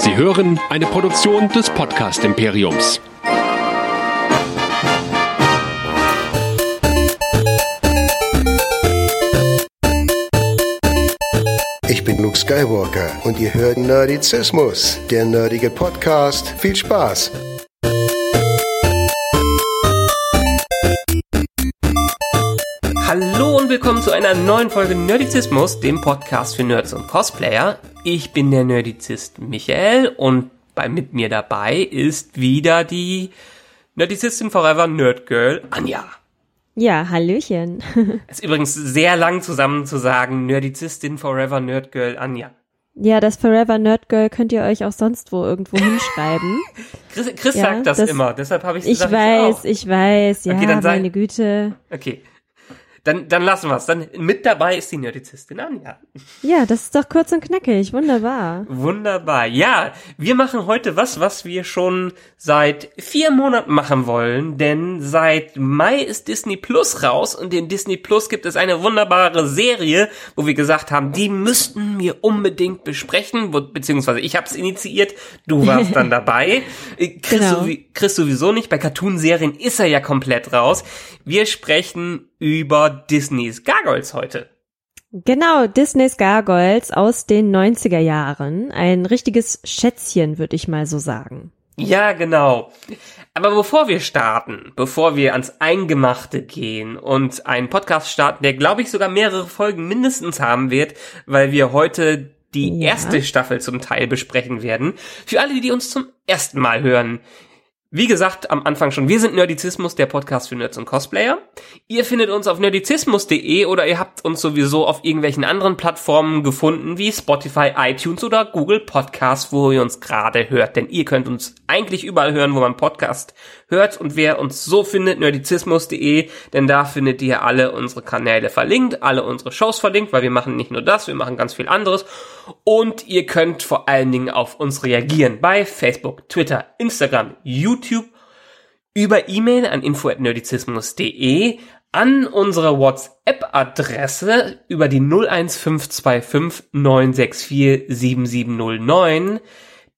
Sie hören eine Produktion des Podcast Imperiums. Ich bin Luke Skywalker und ihr hört Nerdizismus, der nerdige Podcast. Viel Spaß! Willkommen zu einer neuen Folge Nerdizismus, dem Podcast für Nerds und Cosplayer. Ich bin der Nerdizist Michael und bei mit mir dabei ist wieder die Nerdizistin Forever Nerd Girl Anja. Ja, Hallöchen. Es ist übrigens sehr lang zusammen zu sagen, Nerdizistin Forever Nerd Girl Anja. Ja, das Forever Nerd Girl könnt ihr euch auch sonst wo irgendwo hinschreiben. Chris, Chris Ja, sagt das, das- immer, deshalb habe ich Ich gesagt, weiß, auch. ich weiß, ja, Okay, dann sei- meine Güte. Okay. Dann, dann lassen wir es. Dann mit dabei ist die Nerdizistin Anja. Ja, das ist doch kurz und knackig, wunderbar. Wunderbar. Ja, wir machen heute was, was wir schon seit vier Monaten machen wollen, denn seit Mai ist Disney Plus raus und in Disney Plus gibt es eine wunderbare Serie, wo wir gesagt haben, die müssten wir unbedingt besprechen, beziehungsweise ich habe es initiiert, du warst dann dabei. Chris, Genau. sowieso nicht, bei Cartoon-Serien ist er ja komplett raus. Wir sprechen über Disneys Gargoyles heute. Genau, Disneys Gargoyles aus den 90er Jahren. Ein richtiges Schätzchen, würde ich mal so sagen. Ja, genau. Aber bevor wir starten, bevor wir ans Eingemachte gehen und einen Podcast starten, der, glaube ich, sogar mehrere Folgen mindestens haben wird, weil wir heute die Ja. erste Staffel zum Teil besprechen werden. Für alle, die uns zum ersten Mal hören. Wie gesagt, am Anfang schon, wir sind Nerdizismus, der Podcast für Nerds und Cosplayer. Ihr findet uns auf nerdizismus.de oder ihr habt uns sowieso auf irgendwelchen anderen Plattformen gefunden, wie Spotify, iTunes oder Google Podcast, wo ihr uns gerade hört. Denn ihr könnt uns eigentlich überall hören, wo man Podcast hört. Und wer uns so findet, nerdizismus.de, denn da findet ihr alle unsere Kanäle verlinkt, alle unsere Shows verlinkt, weil wir machen nicht nur das, wir machen ganz viel anderes. Und ihr könnt vor allen Dingen auf uns reagieren bei Facebook, Twitter, Instagram, YouTube, über E-Mail an info@nerdizismus.de, an unsere WhatsApp-Adresse über die 01525 964 7709,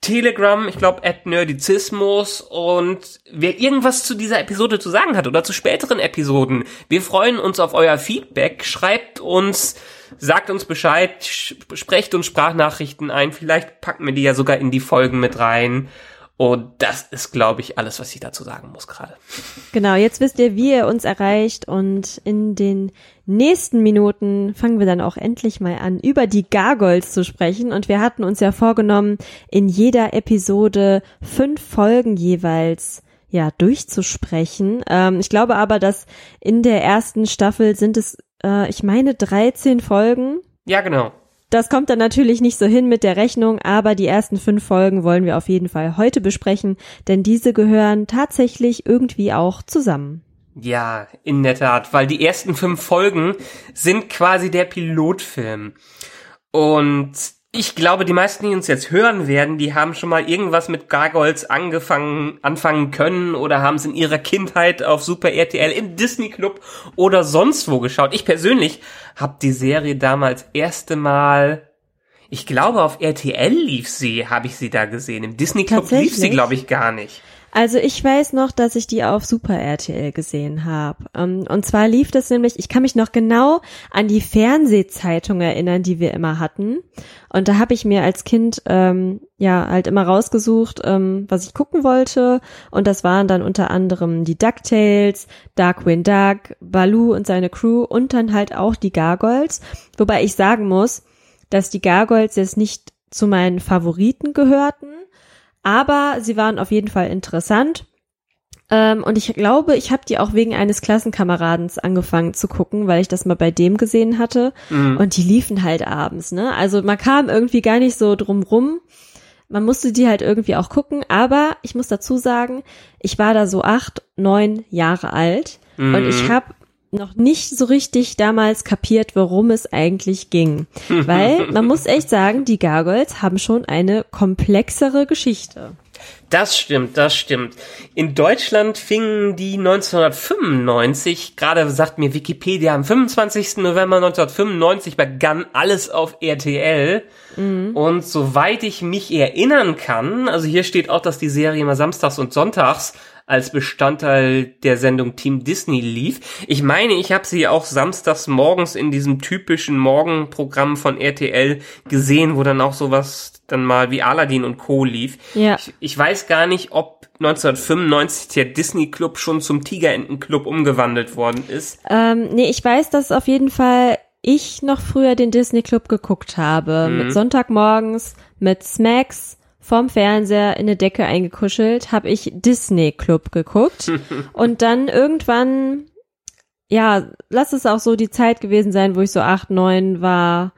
Telegram, ich glaube, at Nerdizismus und wer irgendwas zu dieser Episode zu sagen hat oder zu späteren Episoden, wir freuen uns auf euer Feedback, schreibt uns, sagt uns Bescheid, sch- sprecht uns Sprachnachrichten ein, vielleicht packen wir die ja sogar in die Folgen mit rein. Und das ist, glaube ich, alles, was ich dazu sagen muss gerade. Genau, jetzt wisst ihr, wie ihr uns erreicht und in den nächsten Minuten fangen wir dann auch endlich mal an, über die Gargoyles zu sprechen und wir hatten uns ja vorgenommen, in jeder Episode fünf Folgen jeweils ja durchzusprechen. Ähm, ich glaube aber, dass in der ersten Staffel sind es, äh, ich meine, 13 Folgen. Ja, genau. Das kommt dann natürlich nicht so hin mit der Rechnung, aber die ersten fünf Folgen wollen wir auf jeden Fall heute besprechen, denn diese gehören tatsächlich irgendwie auch zusammen. Ja, in der Tat, weil die ersten fünf Folgen sind quasi der Pilotfilm. Und ich glaube, die meisten, die uns jetzt hören werden, die haben schon mal irgendwas mit Gargoyles angefangen, anfangen können oder haben es in ihrer Kindheit auf Super RTL im Disney Club oder sonst wo geschaut. Ich persönlich habe die Serie damals erste Mal, ich glaube auf RTL lief sie, habe ich sie da gesehen. Im Disney Club lief sie, glaube ich, gar nicht. Also ich weiß noch, dass ich die auf Super RTL gesehen habe. Und zwar lief das nämlich, ich kann mich noch genau an die Fernsehzeitung erinnern, die wir immer hatten. Und da habe ich mir als Kind ähm, ja halt immer rausgesucht, ähm, was ich gucken wollte. Und das waren dann unter anderem die DuckTales, Darkwing Duck, Baloo und seine Crew und dann halt auch die Gargoyles. Wobei ich sagen muss, dass die Gargoyles jetzt nicht zu meinen Favoriten gehörten. Aber sie waren auf jeden Fall interessant. Ähm, und ich glaube, ich habe die auch wegen eines Klassenkameradens angefangen zu gucken, weil ich das mal bei dem gesehen hatte. Und die liefen halt abends, ne? Also man kam irgendwie gar nicht so drum rum. Man musste die halt irgendwie auch gucken. Aber ich muss dazu sagen, ich war da so acht, neun Jahre alt. Und ich habe noch nicht so richtig damals kapiert, worum es eigentlich ging. Weil man muss echt sagen, die Gargoyles haben schon eine komplexere Geschichte. Das stimmt, das stimmt. In Deutschland fingen die 1995, gerade sagt mir Wikipedia, am 25. November 1995 begann alles auf RTL. Mhm. Und soweit ich mich erinnern kann, also hier steht auch, dass die Serie immer samstags und sonntags als Bestandteil der Sendung Team Disney lief. Ich meine, ich habe sie auch samstags morgens in diesem typischen Morgenprogramm von RTL gesehen, wo dann auch sowas dann mal wie Aladdin und Co. lief. Ja. Ich, ich weiß gar nicht, ob 1995 der Disney Club schon zum Tigerenten Club umgewandelt worden ist. Ähm, nee, ich weiß, dass auf jeden Fall ich noch früher den Disney Club geguckt habe. Mhm. Mit Sonntagmorgens, mit Smacks, vorm Fernseher in eine Decke eingekuschelt, habe ich Disney Club geguckt. Und dann irgendwann, ja, lass es auch so die Zeit gewesen sein, wo ich so acht, neun war,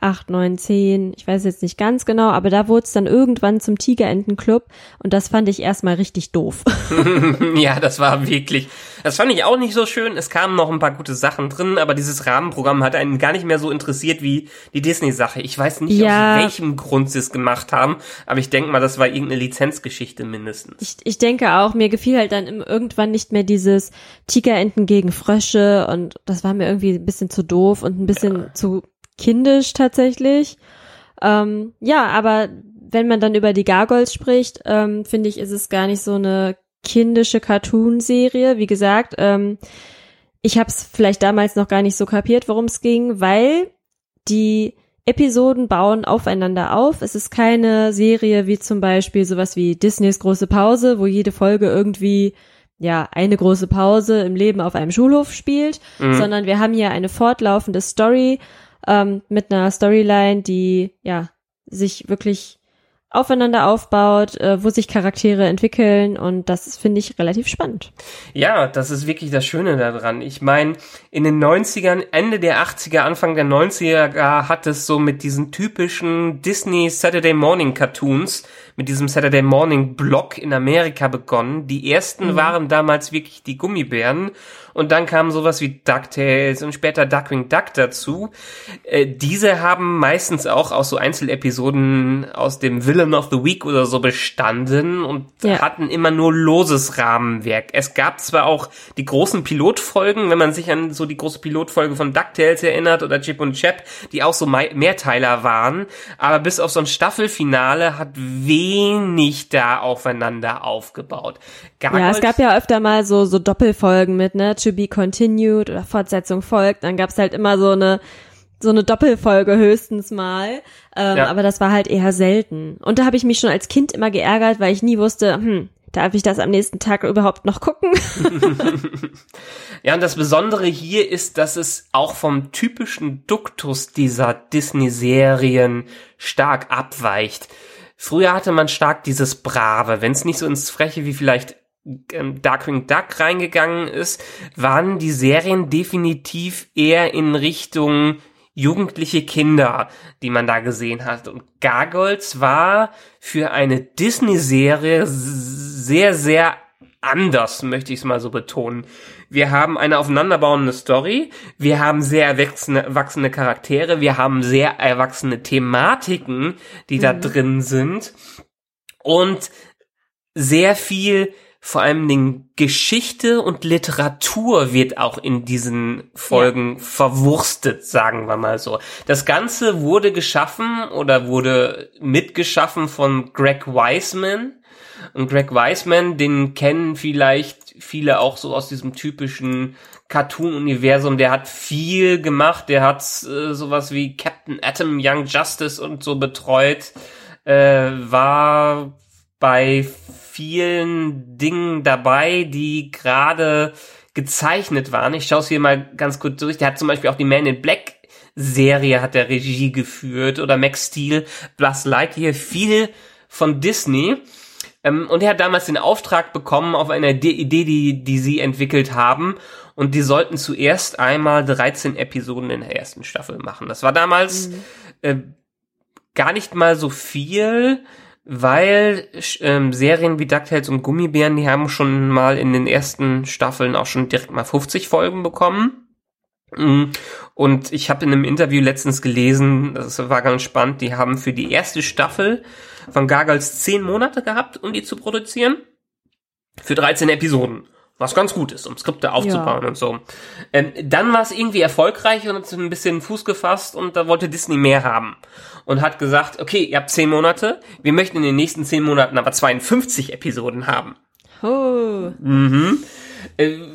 acht, neun, zehn, ich weiß jetzt nicht ganz genau, aber da wurde es dann irgendwann zum Tigerentenclub und das fand ich erstmal richtig doof. ja, das war wirklich, das fand ich auch nicht so schön. Es kamen noch ein paar gute Sachen drin, aber dieses Rahmenprogramm hat einen gar nicht mehr so interessiert wie die Disney-Sache. Ich weiß nicht, ja. aus welchem Grund sie es gemacht haben, aber ich denke mal, das war irgendeine Lizenzgeschichte mindestens. Ich, ich denke auch, mir gefiel halt dann irgendwann nicht mehr dieses Tigerenten gegen Frösche und das war mir irgendwie ein bisschen zu doof und ein bisschen ja. zu kindisch tatsächlich. Ähm, ja, aber wenn man dann über die Gargoyles spricht, ähm, finde ich, ist es gar nicht so eine kindische Cartoon-Serie. Wie gesagt, ähm, ich habe es vielleicht damals noch gar nicht so kapiert, worum es ging, weil die Episoden bauen aufeinander auf. Es ist keine Serie wie zum Beispiel sowas wie Disneys große Pause, wo jede Folge irgendwie ja eine große Pause im Leben auf einem Schulhof spielt, mhm. sondern wir haben hier eine fortlaufende Story ähm, mit einer Storyline, die ja sich wirklich aufeinander aufbaut, äh, wo sich Charaktere entwickeln und das finde ich relativ spannend. Ja, das ist wirklich das Schöne daran. Ich meine, in den 90ern, Ende der 80er, Anfang der 90er hat es so mit diesen typischen Disney Saturday Morning Cartoons, mit diesem Saturday Morning Block in Amerika begonnen. Die ersten mhm. waren damals wirklich die Gummibären und dann kam sowas wie DuckTales und später Duckwing Duck dazu. Äh, diese haben meistens auch aus so Einzelepisoden aus dem Villain of the Week oder so bestanden und ja. hatten immer nur loses Rahmenwerk. Es gab zwar auch die großen Pilotfolgen, wenn man sich an so die große Pilotfolge von DuckTales erinnert oder Chip und Chap, die auch so Mehrteiler waren, aber bis auf so ein Staffelfinale hat wenig da aufeinander aufgebaut. Gar ja, es gab ja öfter mal so, so Doppelfolgen mit, ne? to be continued oder Fortsetzung folgt. Dann gab's halt immer so eine so eine Doppelfolge höchstens mal. Ähm, ja. Aber das war halt eher selten. Und da habe ich mich schon als Kind immer geärgert, weil ich nie wusste, hm, darf ich das am nächsten Tag überhaupt noch gucken? ja, und das Besondere hier ist, dass es auch vom typischen Duktus dieser Disney-Serien stark abweicht. Früher hatte man stark dieses Brave, wenn es nicht so ins Freche wie vielleicht ähm, Darkwing Duck reingegangen ist, waren die Serien definitiv eher in Richtung jugendliche Kinder, die man da gesehen hat. Und Gargoyles war für eine Disney-Serie sehr, sehr anders, möchte ich es mal so betonen. Wir haben eine aufeinanderbauende Story, wir haben sehr erwachsene, erwachsene Charaktere, wir haben sehr erwachsene Thematiken, die mhm. da drin sind und sehr viel vor allem den Geschichte und Literatur wird auch in diesen Folgen ja. verwurstet, sagen wir mal so. Das Ganze wurde geschaffen oder wurde mitgeschaffen von Greg Wiseman. Und Greg Wiseman, den kennen vielleicht viele auch so aus diesem typischen Cartoon-Universum. Der hat viel gemacht. Der hat äh, sowas wie Captain Atom, Young Justice und so betreut. Äh, war bei vielen Dingen dabei, die gerade gezeichnet waren. Ich schaue es hier mal ganz kurz durch. Der hat zum Beispiel auch die Man in Black Serie hat der Regie geführt oder Max Steel, Buzz Lightyear, viel von Disney. Ähm, und er hat damals den Auftrag bekommen auf eine Idee, die, die sie entwickelt haben. Und die sollten zuerst einmal 13 Episoden in der ersten Staffel machen. Das war damals mhm. äh, gar nicht mal so viel weil ähm, Serien wie DuckTales und Gummibären, die haben schon mal in den ersten Staffeln auch schon direkt mal 50 Folgen bekommen. Mm, Und ich habe in einem Interview letztens gelesen, das war ganz spannend, die haben für die erste Staffel von Gargoyles zehn Monate gehabt, um die zu produzieren. Für 13 Episoden. Was ganz gut ist, um Skripte aufzubauen Ja. und so. Ähm, dann war es irgendwie erfolgreich und hat ein bisschen Fuß gefasst und da wollte Disney mehr haben. Und hat gesagt, okay, ihr habt zehn Monate, wir möchten in den nächsten zehn Monaten aber 52 Episoden haben. Oh. äh,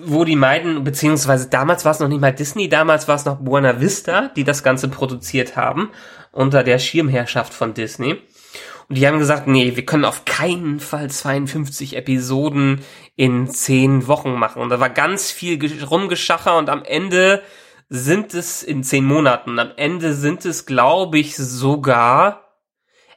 wo die meiden, beziehungsweise damals war es noch nicht mal Disney, damals war es noch Buena Vista, die das Ganze produziert haben, unter der Schirmherrschaft von Disney. Und die haben gesagt, nee, wir können auf keinen Fall 52 Episoden in 10 Wochen machen. Und da war ganz viel gesch- rumgeschacher und am Ende sind es in 10 Monaten. Am Ende sind es, glaube ich, sogar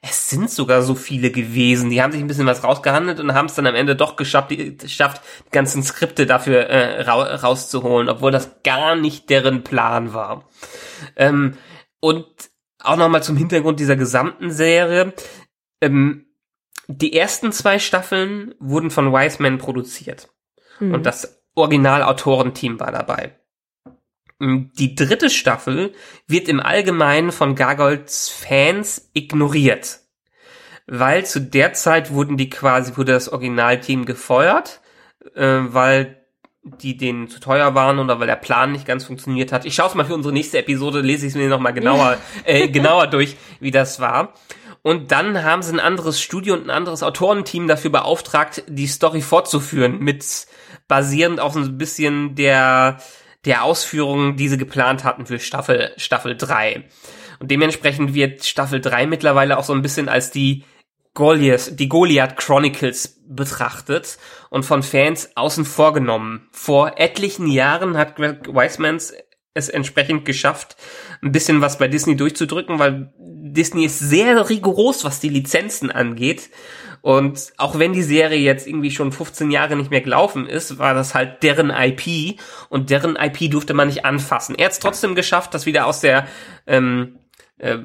es sind sogar so viele gewesen. Die haben sich ein bisschen was rausgehandelt und haben es dann am Ende doch geschafft, die, geschafft die ganzen Skripte dafür äh, ra rauszuholen, obwohl das gar nicht deren Plan war. Ähm, und auch nochmal zum Hintergrund dieser gesamten Serie. Ähm, die ersten zwei Staffeln wurden von Wiseman produziert. Und das Originalautorenteam war dabei. Die dritte Staffel wird im Allgemeinen von Gargoyles Fans ignoriert. Weil zu der Zeit wurden die quasi, wurde das Originalteam gefeuert, äh, weil die denen zu teuer waren oder weil der Plan nicht ganz funktioniert hat. Ich schaue es mal für unsere nächste Episode, lese ich es mir nochmal genauer, äh, genauer durch, wie das war. Und dann haben sie ein anderes Studio und ein anderes Autorenteam dafür beauftragt, die Story fortzuführen, mit basierend auf so ein bisschen der, der Ausführungen, die sie geplant hatten für Staffel, Staffel 3. Und dementsprechend wird Staffel 3 mittlerweile auch so ein bisschen als die Goliath, die Goliath Chronicles betrachtet und von Fans außen vorgenommen. Vor etlichen Jahren hat Greg Wiseman es entsprechend geschafft, ein bisschen was bei Disney durchzudrücken, weil Disney ist sehr rigoros, was die Lizenzen angeht. Und auch wenn die Serie jetzt irgendwie schon 15 Jahre nicht mehr gelaufen ist, war das halt deren IP und deren IP durfte man nicht anfassen. Er hat es trotzdem geschafft, das wieder aus der ähm, äh,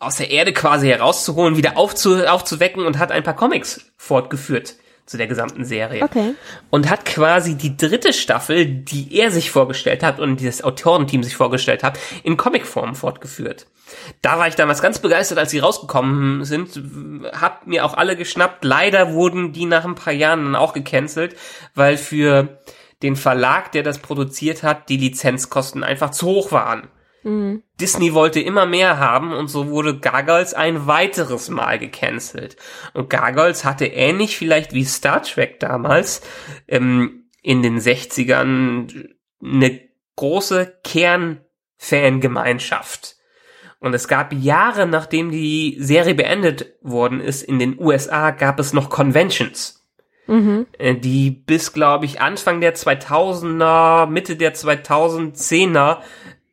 aus der Erde quasi herauszuholen, wieder aufzu aufzuwecken und hat ein paar Comics fortgeführt zu der gesamten Serie. Okay. Und hat quasi die dritte Staffel, die er sich vorgestellt hat und die das Autorenteam sich vorgestellt hat, in Comicform fortgeführt. Da war ich damals ganz begeistert, als sie rausgekommen sind. Hab mir auch alle geschnappt. Leider wurden die nach ein paar Jahren dann auch gecancelt, weil für den Verlag, der das produziert hat, die Lizenzkosten einfach zu hoch waren. Disney wollte immer mehr haben und so wurde Gargoyles ein weiteres Mal gecancelt. Und Gargoyles hatte ähnlich vielleicht wie Star Trek damals ähm, in den 60ern eine große Kernfangemeinschaft. Und es gab Jahre, nachdem die Serie beendet worden ist, in den USA gab es noch Conventions. Äh, die bis, glaube ich, Anfang der 2000er, Mitte der 2010er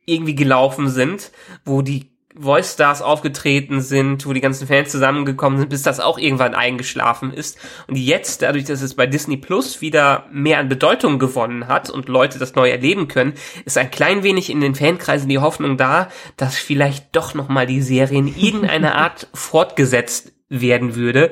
irgendwie gelaufen sind, wo die Voice Stars aufgetreten sind, wo die ganzen Fans zusammengekommen sind, bis das auch irgendwann eingeschlafen ist. Und jetzt, dadurch, dass es bei Disney Plus wieder mehr an Bedeutung gewonnen hat und Leute das neu erleben können, ist ein klein wenig in den Fankreisen die Hoffnung da, dass vielleicht doch nochmal die Serie in irgendeiner Art fortgesetzt werden würde,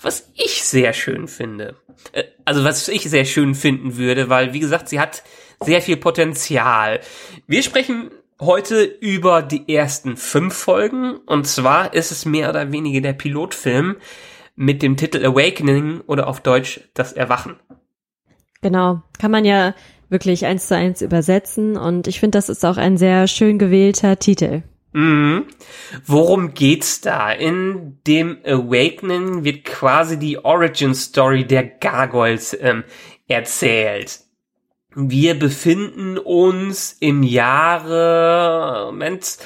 was ich sehr schön finde. Äh, Also was ich sehr schön finden würde, weil, wie gesagt, sie hat sehr viel Potenzial. Wir sprechen heute über die ersten fünf Folgen und zwar ist es mehr oder weniger der Pilotfilm mit dem Titel Awakening oder auf Deutsch Das Erwachen. Genau. Kann man ja wirklich eins zu eins übersetzen und ich finde, das ist auch ein sehr schön gewählter Titel. Mhm. Worum geht's da? In dem Awakening wird quasi die Origin Story der Gargoyles ähm, erzählt. Wir befinden uns im Jahre, Moment,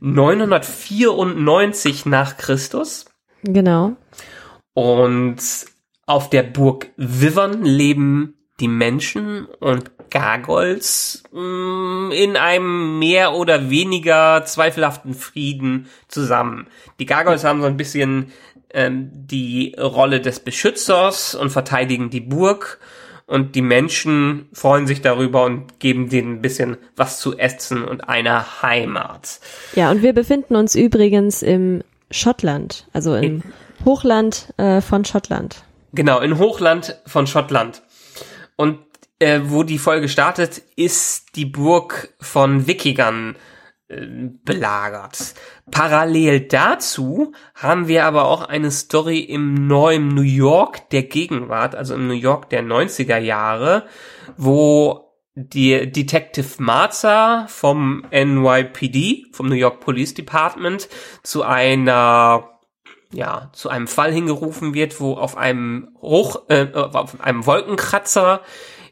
994 nach Christus. Genau. Und auf der Burg Wivern leben die Menschen und Gargoyles mh, in einem mehr oder weniger zweifelhaften Frieden zusammen. Die Gargoyles haben so ein bisschen ähm, die Rolle des Beschützers und verteidigen die Burg. Und die Menschen freuen sich darüber und geben denen ein bisschen was zu essen und eine Heimat. Ja, und wir befinden uns übrigens im Schottland, also im Hochland äh, von Schottland. Genau, in Hochland von Schottland. Und äh, wo die Folge startet, ist die Burg von Wikingern belagert. Parallel dazu haben wir aber auch eine Story im neuen New York der Gegenwart, also im New York der 90er Jahre, wo die Detective Marza vom NYPD, vom New York Police Department, zu einer ja, zu einem Fall hingerufen wird, wo auf einem Hoch, äh, auf einem Wolkenkratzer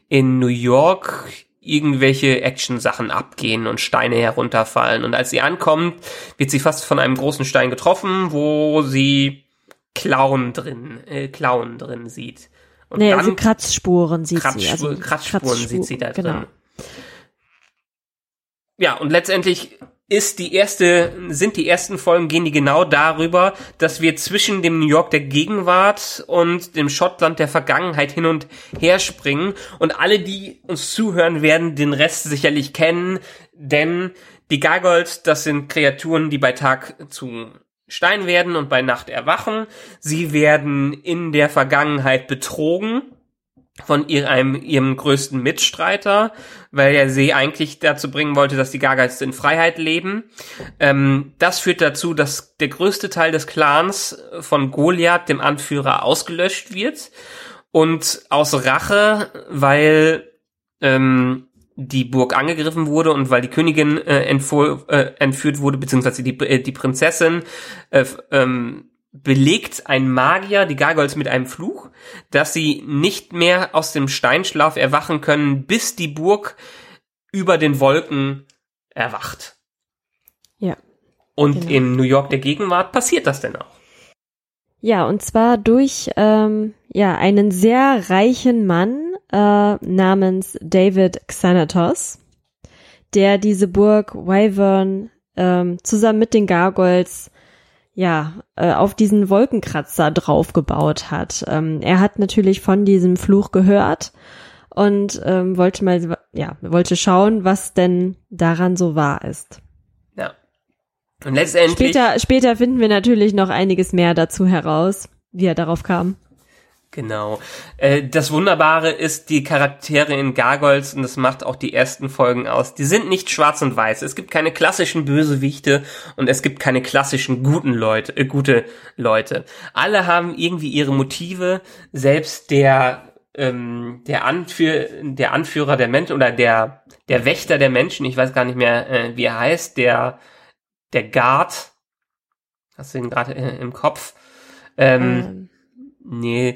in New York irgendwelche Action-Sachen abgehen und Steine herunterfallen. Und als sie ankommt, wird sie fast von einem großen Stein getroffen, wo sie Klauen drin, äh, Klauen drin sieht. Und nee, dann also Kratzspuren sieht Kratzspur, sie. Also Kratzspuren Kratzspur, sieht sie da drin. genau. Ja, und letztendlich ist die erste, sind die ersten Folgen gehen die genau darüber, dass wir zwischen dem New York der Gegenwart und dem Schottland der Vergangenheit hin und her springen und alle, die uns zuhören, werden den Rest sicherlich kennen, denn die Gargoyles, das sind Kreaturen, die bei Tag zu Stein werden und bei Nacht erwachen. Sie werden in der Vergangenheit betrogen von ihrem, ihrem größten Mitstreiter, weil er sie eigentlich dazu bringen wollte, dass die Gargeists in Freiheit leben. Ähm, das führt dazu, dass der größte Teil des Clans von Goliath, dem Anführer, ausgelöscht wird. Und aus Rache, weil ähm, die Burg angegriffen wurde und weil die Königin äh, entfuhr, äh, entführt wurde, beziehungsweise die, äh, die Prinzessin, äh, ähm, belegt ein Magier die Gargoyles mit einem Fluch, dass sie nicht mehr aus dem Steinschlaf erwachen können, bis die Burg über den Wolken erwacht. Ja. Und genau. im New York der Gegenwart passiert das denn auch. Ja, und zwar durch ähm, ja einen sehr reichen Mann äh, namens David Xanatos, der diese Burg Wyvern ähm, zusammen mit den Gargoyles ja, äh, auf diesen Wolkenkratzer draufgebaut hat. Ähm, er hat natürlich von diesem Fluch gehört und ähm, wollte mal, ja, wollte schauen, was denn daran so wahr ist. Ja. Und letztendlich. Später, später finden wir natürlich noch einiges mehr dazu heraus, wie er darauf kam. Genau. Äh, das Wunderbare ist die Charaktere in Gargoyles und das macht auch die ersten Folgen aus. Die sind nicht schwarz und weiß. Es gibt keine klassischen Bösewichte und es gibt keine klassischen guten Leute, äh, gute Leute. Alle haben irgendwie ihre Motive. Selbst der ähm, der, Anführ der Anführer der Menschen oder der der Wächter der Menschen, ich weiß gar nicht mehr, äh, wie er heißt, der der Guard. Hast du ihn gerade äh, im Kopf? Ähm, Ähm, Nee,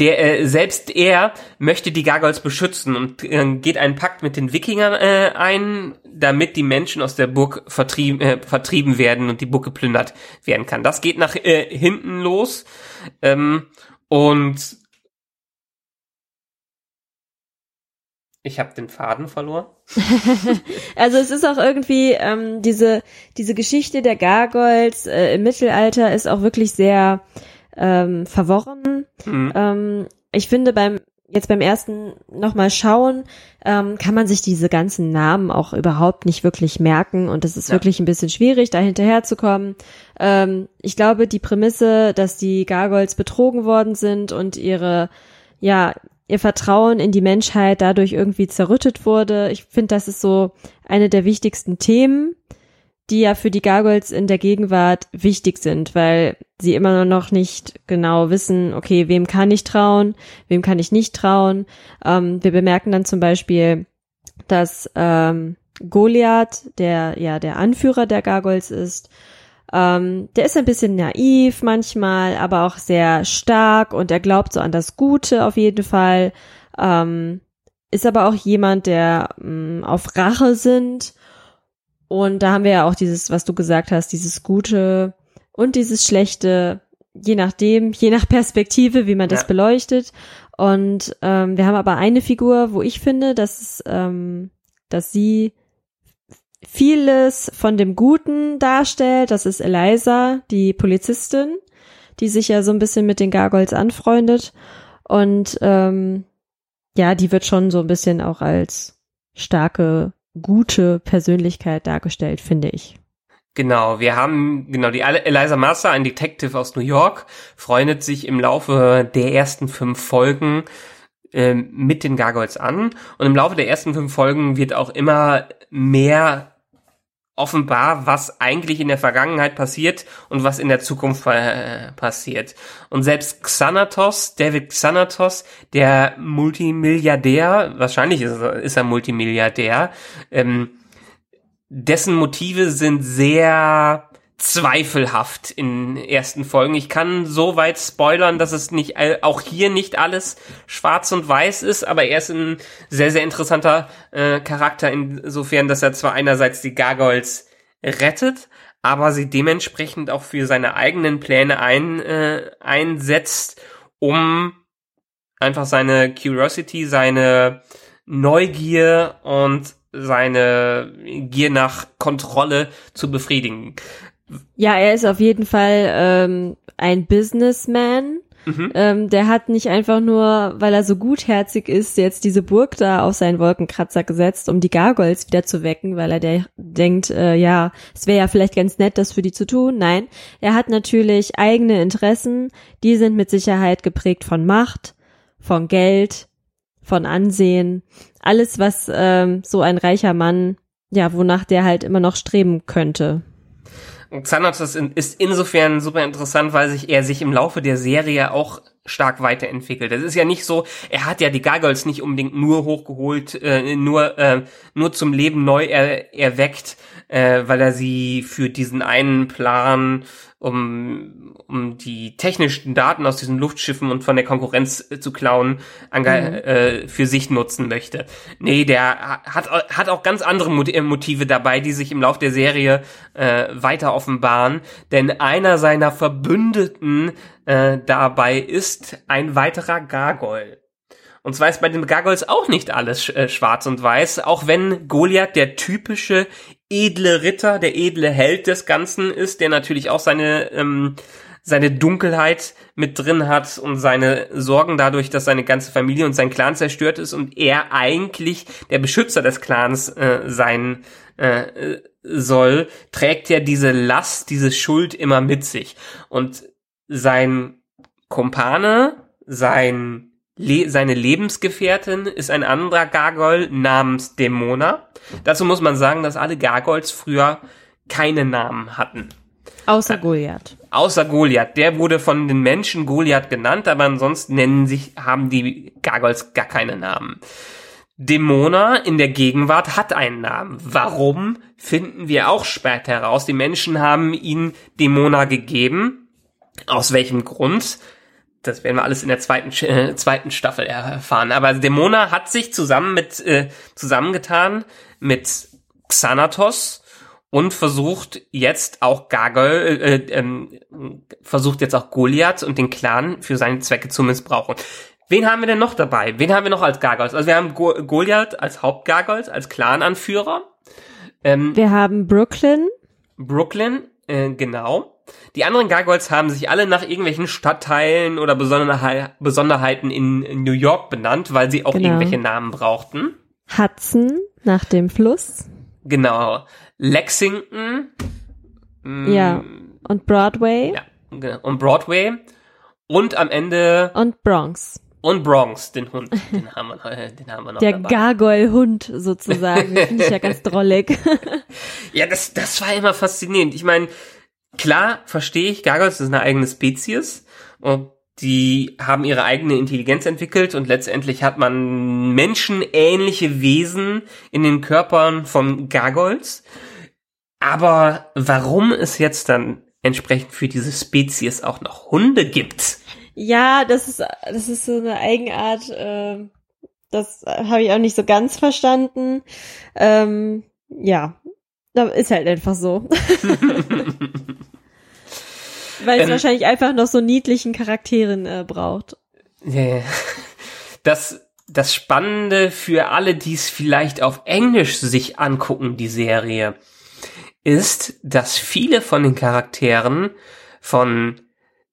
der äh, selbst er möchte die Gargoyles beschützen und äh, geht einen Pakt mit den Wikingern äh, ein, damit die Menschen aus der Burg vertrieben, äh, vertrieben werden und die Burg geplündert werden kann. Das geht nach äh, hinten los ähm, und ich habe den Faden verloren. Also es ist auch irgendwie ähm, diese diese Geschichte der Gargoyles äh, im Mittelalter ist auch wirklich sehr ähm, verworren. Mhm. Ähm, ich finde beim jetzt beim ersten nochmal schauen, ähm, kann man sich diese ganzen Namen auch überhaupt nicht wirklich merken und es ist Ja. wirklich ein bisschen schwierig, da hinterherzukommen. Ähm, ich glaube, die Prämisse, dass die Gargoyles betrogen worden sind und ihre, ja, ihr Vertrauen in die Menschheit dadurch irgendwie zerrüttet wurde. Ich finde, das ist so eine der wichtigsten Themen, die ja für die Gargoyles in der Gegenwart wichtig sind, weil sie immer noch nicht genau wissen, okay, wem kann ich trauen, wem kann ich nicht trauen. Ähm, wir bemerken dann zum Beispiel, dass ähm, Goliath, der ja der Anführer der Gargoyles ist, ähm, der ist ein bisschen naiv manchmal, aber auch sehr stark und er glaubt so an das Gute auf jeden Fall. Ähm, ist aber auch jemand, der mh, auf Rache sind. Und da haben wir ja auch dieses, was du gesagt hast, dieses Gute und dieses Schlechte, je nachdem, je nach Perspektive, wie man das Ja. beleuchtet. Und ähm, wir haben aber eine Figur, wo ich finde, dass, ähm, dass sie vieles von dem Guten darstellt. Das ist Eliza, die Polizistin, die sich ja so ein bisschen mit den Gargoyles anfreundet. Und ähm, ja, die wird schon so ein bisschen auch als starke, gute Persönlichkeit dargestellt, finde ich. Genau, wir haben, genau, die Eliza Master, ein Detective aus New York, freundet sich im Laufe der ersten fünf Folgen ähm, mit den Gargoyles an und im Laufe der ersten fünf Folgen wird auch immer mehr offenbar, was eigentlich in der Vergangenheit passiert und was in der Zukunft äh, passiert. Und selbst Xanatos, David Xanatos, der Multimilliardär, wahrscheinlich ist er, ist er Multimilliardär, ähm, dessen Motive sind sehr zweifelhaft in ersten Folgen. Ich kann so weit spoilern, dass es nicht auch hier nicht alles schwarz und weiß ist, aber er ist ein sehr sehr interessanter äh, Charakter insofern, dass er zwar einerseits die Gargoyles rettet, aber sie dementsprechend auch für seine eigenen Pläne ein, äh, einsetzt, um einfach seine Curiosity, seine Neugier und seine Gier nach Kontrolle zu befriedigen. Ja, er ist auf jeden Fall ähm, ein Businessman. Mhm. Ähm, der hat nicht einfach nur, weil er so gutherzig ist, jetzt diese Burg da auf seinen Wolkenkratzer gesetzt, um die Gargoyles wieder zu wecken, weil er der, denkt, äh, ja, es wäre ja vielleicht ganz nett, das für die zu tun. Nein, er hat natürlich eigene Interessen, die sind mit Sicherheit geprägt von Macht, von Geld, von Ansehen, alles, was ähm, so ein reicher Mann, ja, wonach der halt immer noch streben könnte. Xanatos ist insofern super interessant, weil sich er sich im Laufe der Serie auch stark weiterentwickelt. Es ist ja nicht so, er hat ja die Gargoyles nicht unbedingt nur hochgeholt, äh, nur äh, nur zum Leben neu er, erweckt, äh, weil er sie für diesen einen Plan um, um die technischen Daten aus diesen Luftschiffen und von der Konkurrenz äh, zu klauen, mhm. äh, für sich nutzen möchte. Nee, der hat, hat auch ganz andere äh, Motive dabei, die sich im Lauf der Serie äh, weiter offenbaren. Denn einer seiner Verbündeten äh, dabei ist ein weiterer Gargoyle. Und zwar ist bei den Gargoyles auch nicht alles äh, schwarz und weiß, auch wenn Goliath der typische edle Ritter, der edle Held des Ganzen ist, der natürlich auch seine ähm, seine Dunkelheit mit drin hat und seine Sorgen dadurch, dass seine ganze Familie und sein Clan zerstört ist und er eigentlich der Beschützer des Clans äh, sein äh, soll, trägt er diese Last, diese Schuld immer mit sich. Und sein Kumpane, sein Le seine Lebensgefährtin ist ein anderer Gargoyle namens Dämona. Dazu muss man sagen, dass alle Gargoyles früher keine Namen hatten. Außer Goliath. Außer Goliath. Der wurde von den Menschen Goliath genannt, aber ansonsten nennen sich, haben die Gargoyles gar keine Namen. Dämona in der Gegenwart hat einen Namen. Warum, finden wir auch später heraus. Die Menschen haben ihn Dämona gegeben. Aus welchem Grund? Das werden wir alles in der zweiten, äh, zweiten Staffel erfahren. Aber Dämona hat sich zusammen mit, äh, zusammengetan mit Xanatos und versucht jetzt auch Gargoyle, äh, äh, versucht jetzt auch Goliath und den Clan für seine Zwecke zu missbrauchen. Wen haben wir denn noch dabei? Wen haben wir noch als Gargoyles? Also wir haben Go Goliath als Hauptgargoyles, als Clan-Anführer. Ähm, wir haben Brooklyn. Brooklyn, äh, genau. Die anderen Gargoyles haben sich alle nach irgendwelchen Stadtteilen oder Besonderheiten in New York benannt, weil sie auch genau. irgendwelche Namen brauchten. Hudson nach dem Fluss. Genau. Lexington. Mm, ja. Und Broadway. Ja. Genau. Und Broadway. Und am Ende. Und Bronx. Und Bronx, den Hund. Den haben wir, den haben wir noch Der Gargoyle-Hund sozusagen. Finde ich ja ganz drollig. ja, das, das war immer faszinierend. Ich meine, Klar, verstehe ich, Gargoyles ist eine eigene Spezies und die haben ihre eigene Intelligenz entwickelt und letztendlich hat man menschenähnliche Wesen in den Körpern von Gargoyles. Aber warum es jetzt dann entsprechend für diese Spezies auch noch Hunde gibt? Ja, das ist, das ist so eine Eigenart, äh, das habe ich auch nicht so ganz verstanden. Ähm, ja, ist halt einfach so. Weil es ähm, wahrscheinlich einfach noch so niedlichen Charakteren äh, braucht. Das, das Spannende für alle, die es vielleicht auf Englisch sich angucken, die Serie, ist, dass viele von den Charakteren von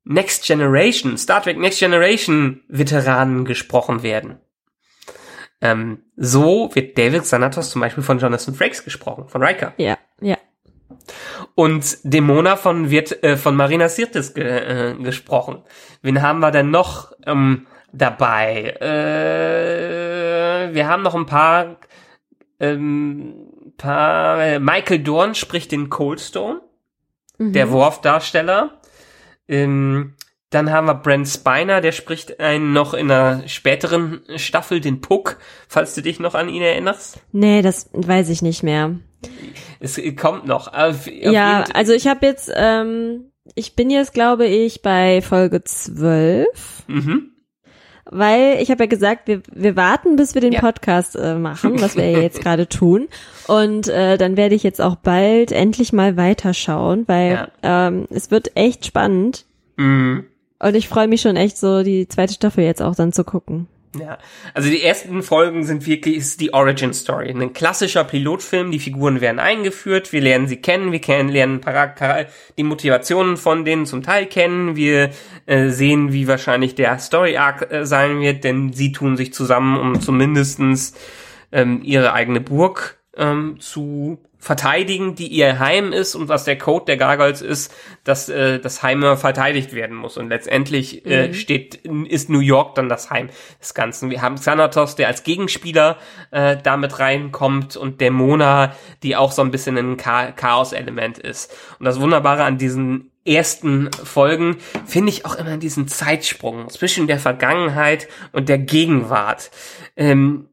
Next Generation, Star Trek Next Generation Veteranen gesprochen werden. Ähm, so wird David Sanatos zum Beispiel von Jonathan Frakes gesprochen, von Riker. Ja, ja. Und Demona von wird äh, von Marina Sirtis ge äh, gesprochen. Wen haben wir denn noch ähm, dabei? Äh, wir haben noch ein paar ähm, paar äh, Michael Dorn spricht den Coldstone, Mhm. der Worf-Darsteller. Ähm, dann haben wir Brent Spiner, der spricht einen noch in einer späteren Staffel, den Puck, falls du dich noch an ihn erinnerst. Nee, das weiß ich nicht mehr. Es kommt noch. Auf, auf ja, also ich habe jetzt, ähm, ich bin jetzt, glaube ich, bei Folge 12. mhm. Weil ich habe ja gesagt, wir, wir warten, bis wir den Ja. Podcast äh, machen, was wir ja jetzt gerade tun. Und äh, dann werde ich jetzt auch bald endlich mal weiterschauen, weil ähm, es wird echt spannend. Mhm. Und ich freue mich schon echt so, die zweite Staffel jetzt auch dann zu gucken. Ja, also die ersten Folgen sind wirklich ist die Origin Story, ein klassischer Pilotfilm. Die Figuren werden eingeführt, wir lernen sie kennen, wir kennen, lernen die Motivationen von denen zum Teil kennen, wir äh, sehen, wie wahrscheinlich der Story Arc äh, sein wird, denn sie tun sich zusammen, um zumindestens ähm, ihre eigene Burg ähm, zu verteidigen, die ihr Heim ist und was der Code der Gargoyles ist, dass äh, das Heim immer verteidigt werden muss und letztendlich äh, steht ist New York dann das Heim des Ganzen. Wir haben Xanatos, der als Gegenspieler äh, damit reinkommt und Dämona, die auch so ein bisschen ein Cha Chaos-Element ist. Und das Wunderbare an diesen ersten Folgen finde ich auch immer diesen Zeitsprung zwischen der Vergangenheit und der Gegenwart. Ähm,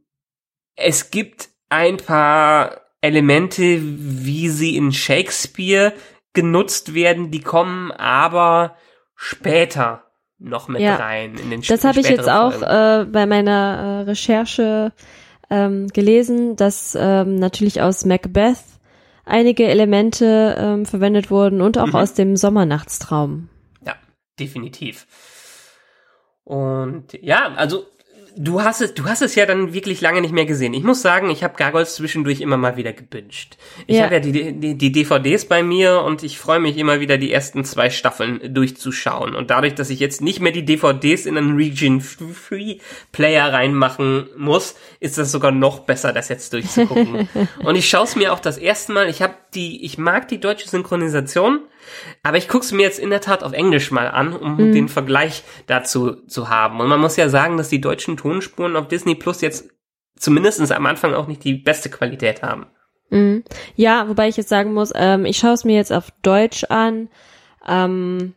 es gibt ein paar Elemente, wie sie in Shakespeare genutzt werden, die kommen aber später noch mit Ja. rein in den Das habe ich jetzt auch äh, bei meiner äh, Recherche ähm, gelesen, dass ähm, natürlich aus Macbeth einige Elemente ähm, verwendet wurden und auch Mhm. aus dem Sommernachtstraum. Ja, definitiv. Und ja, also du hast es, du hast es ja dann wirklich lange nicht mehr gesehen. Ich muss sagen, ich habe Gargoyles zwischendurch immer mal wieder gebinged. Ich Ja. habe ja die, die, die DVDs bei mir und ich freue mich immer wieder, die ersten zwei Staffeln durchzuschauen. Und dadurch, dass ich jetzt nicht mehr die DVDs in einen Region Free Player reinmachen muss, ist das sogar noch besser, das jetzt durchzugucken. und ich schaue es mir auch das erste Mal. Ich habe die, ich mag die deutsche Synchronisation. Aber ich gucke es mir jetzt in der Tat auf Englisch mal an, um den Vergleich dazu zu haben. Und man muss ja sagen, dass die deutschen Tonspuren auf Disney Plus jetzt zumindest am Anfang auch nicht die beste Qualität haben. Mhm. Ja, wobei ich jetzt sagen muss, ähm, ich schaue es mir jetzt auf Deutsch an. Ähm,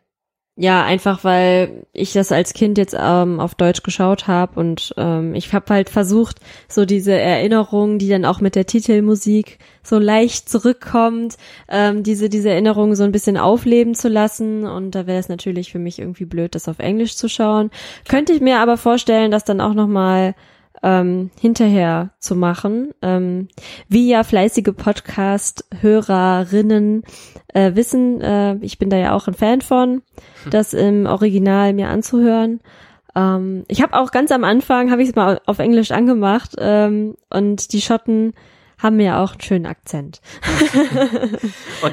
ja, einfach weil ich das als Kind jetzt ähm, auf Deutsch geschaut habe und ähm, ich habe halt versucht, so diese Erinnerung, die dann auch mit der Titelmusik so leicht zurückkommt, ähm, diese diese Erinnerung so ein bisschen aufleben zu lassen und da wäre es natürlich für mich irgendwie blöd, das auf Englisch zu schauen. Könnte ich mir aber vorstellen, dass dann auch noch mal ähm, hinterher zu machen. Ähm, wie ja fleißige Podcast-Hörerinnen äh, wissen, äh, ich bin da ja auch ein Fan von, das im Original mir anzuhören. Ähm, ich habe auch ganz am Anfang, habe ich es mal auf Englisch angemacht ähm, und die Schotten haben ja auch einen schönen Akzent.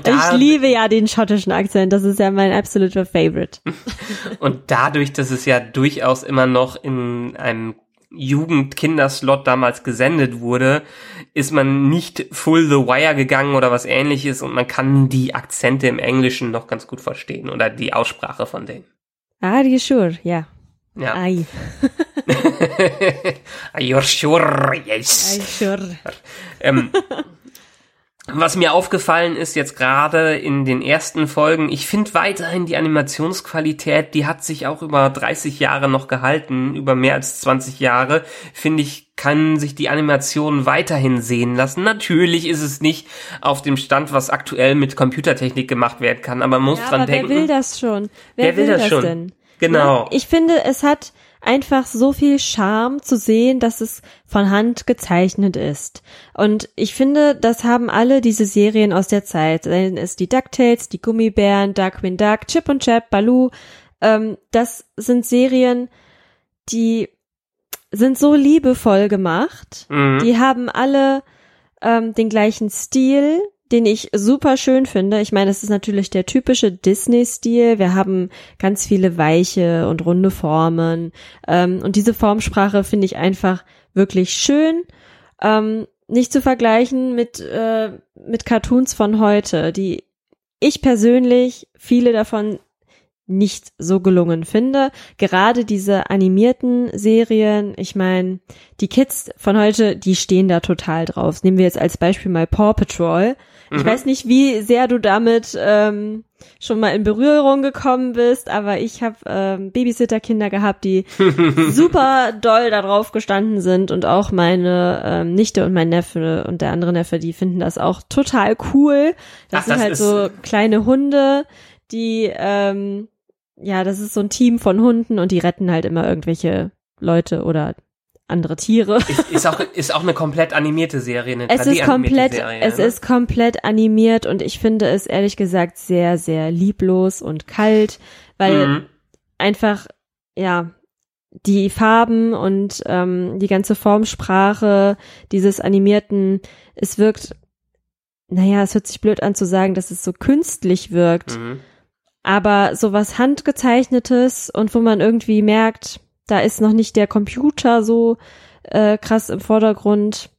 Ich liebe ja den schottischen Akzent, das ist ja mein absoluter Favorite. und dadurch, dass es ja durchaus immer noch in einem Jugend-Kinderslot damals gesendet wurde, ist man nicht full the wire gegangen oder was ähnliches und man kann die Akzente im Englischen noch ganz gut verstehen oder die Aussprache von denen. Ah, die sure, ja. Ja. Ai, You're sure, yes. ai sure. Ähm, was mir aufgefallen ist jetzt gerade in den ersten Folgen, ich finde weiterhin die Animationsqualität, die hat sich auch über 30 Jahre noch gehalten, über mehr als 20 Jahre, finde ich, kann sich die Animation weiterhin sehen lassen. Natürlich ist es nicht auf dem Stand, was aktuell mit Computertechnik gemacht werden kann, aber man muss Ja, dran aber denken. wer will das schon? Wer, Wer will das schon? denn? Genau. Ja, ich finde, es hat einfach so viel Charme zu sehen, dass es von Hand gezeichnet ist. Und ich finde, das haben alle diese Serien aus der Zeit. Seien es die DuckTales, die Gummibären, Darkwing Duck, Chip und Chap, Baloo. Ähm, das sind Serien, die sind so liebevoll gemacht. Mhm. Die haben alle ähm, den gleichen Stil, den ich super schön finde. Ich meine, es ist natürlich der typische Disney-Stil. Wir haben ganz viele weiche und runde Formen. Ähm, und diese Formsprache finde ich einfach wirklich schön. Ähm, nicht zu vergleichen mit, äh, mit Cartoons von heute, die ich persönlich viele davon nicht so gelungen finde. Gerade diese animierten Serien, ich meine, die Kids von heute, die stehen da total drauf. Nehmen wir jetzt als Beispiel mal Paw Patrol. Ich Mhm. weiß nicht, wie sehr du damit ähm, schon mal in Berührung gekommen bist, aber ich habe ähm, Babysitterkinder gehabt, die super doll darauf gestanden sind und auch meine ähm, Nichte und mein Neffe und der andere Neffe, die finden das auch total cool. Das Ach, sind das halt so kleine Hunde, die ähm, ja, das ist so ein Team von Hunden und die retten halt immer irgendwelche Leute oder andere Tiere. Ist, ist, auch, ist auch eine komplett animierte Serie, eine Es ist 3D-animierte komplett, Serie, es ne? ist komplett animiert und ich finde es ehrlich gesagt sehr, sehr lieblos und kalt, weil Mhm. einfach, ja, die Farben und ähm, die ganze Formsprache dieses animierten, es wirkt, naja, es hört sich blöd an zu sagen, dass es so künstlich wirkt, Mhm. aber sowas handgezeichnetes und wo man irgendwie merkt, da ist noch nicht der Computer so äh, krass im Vordergrund.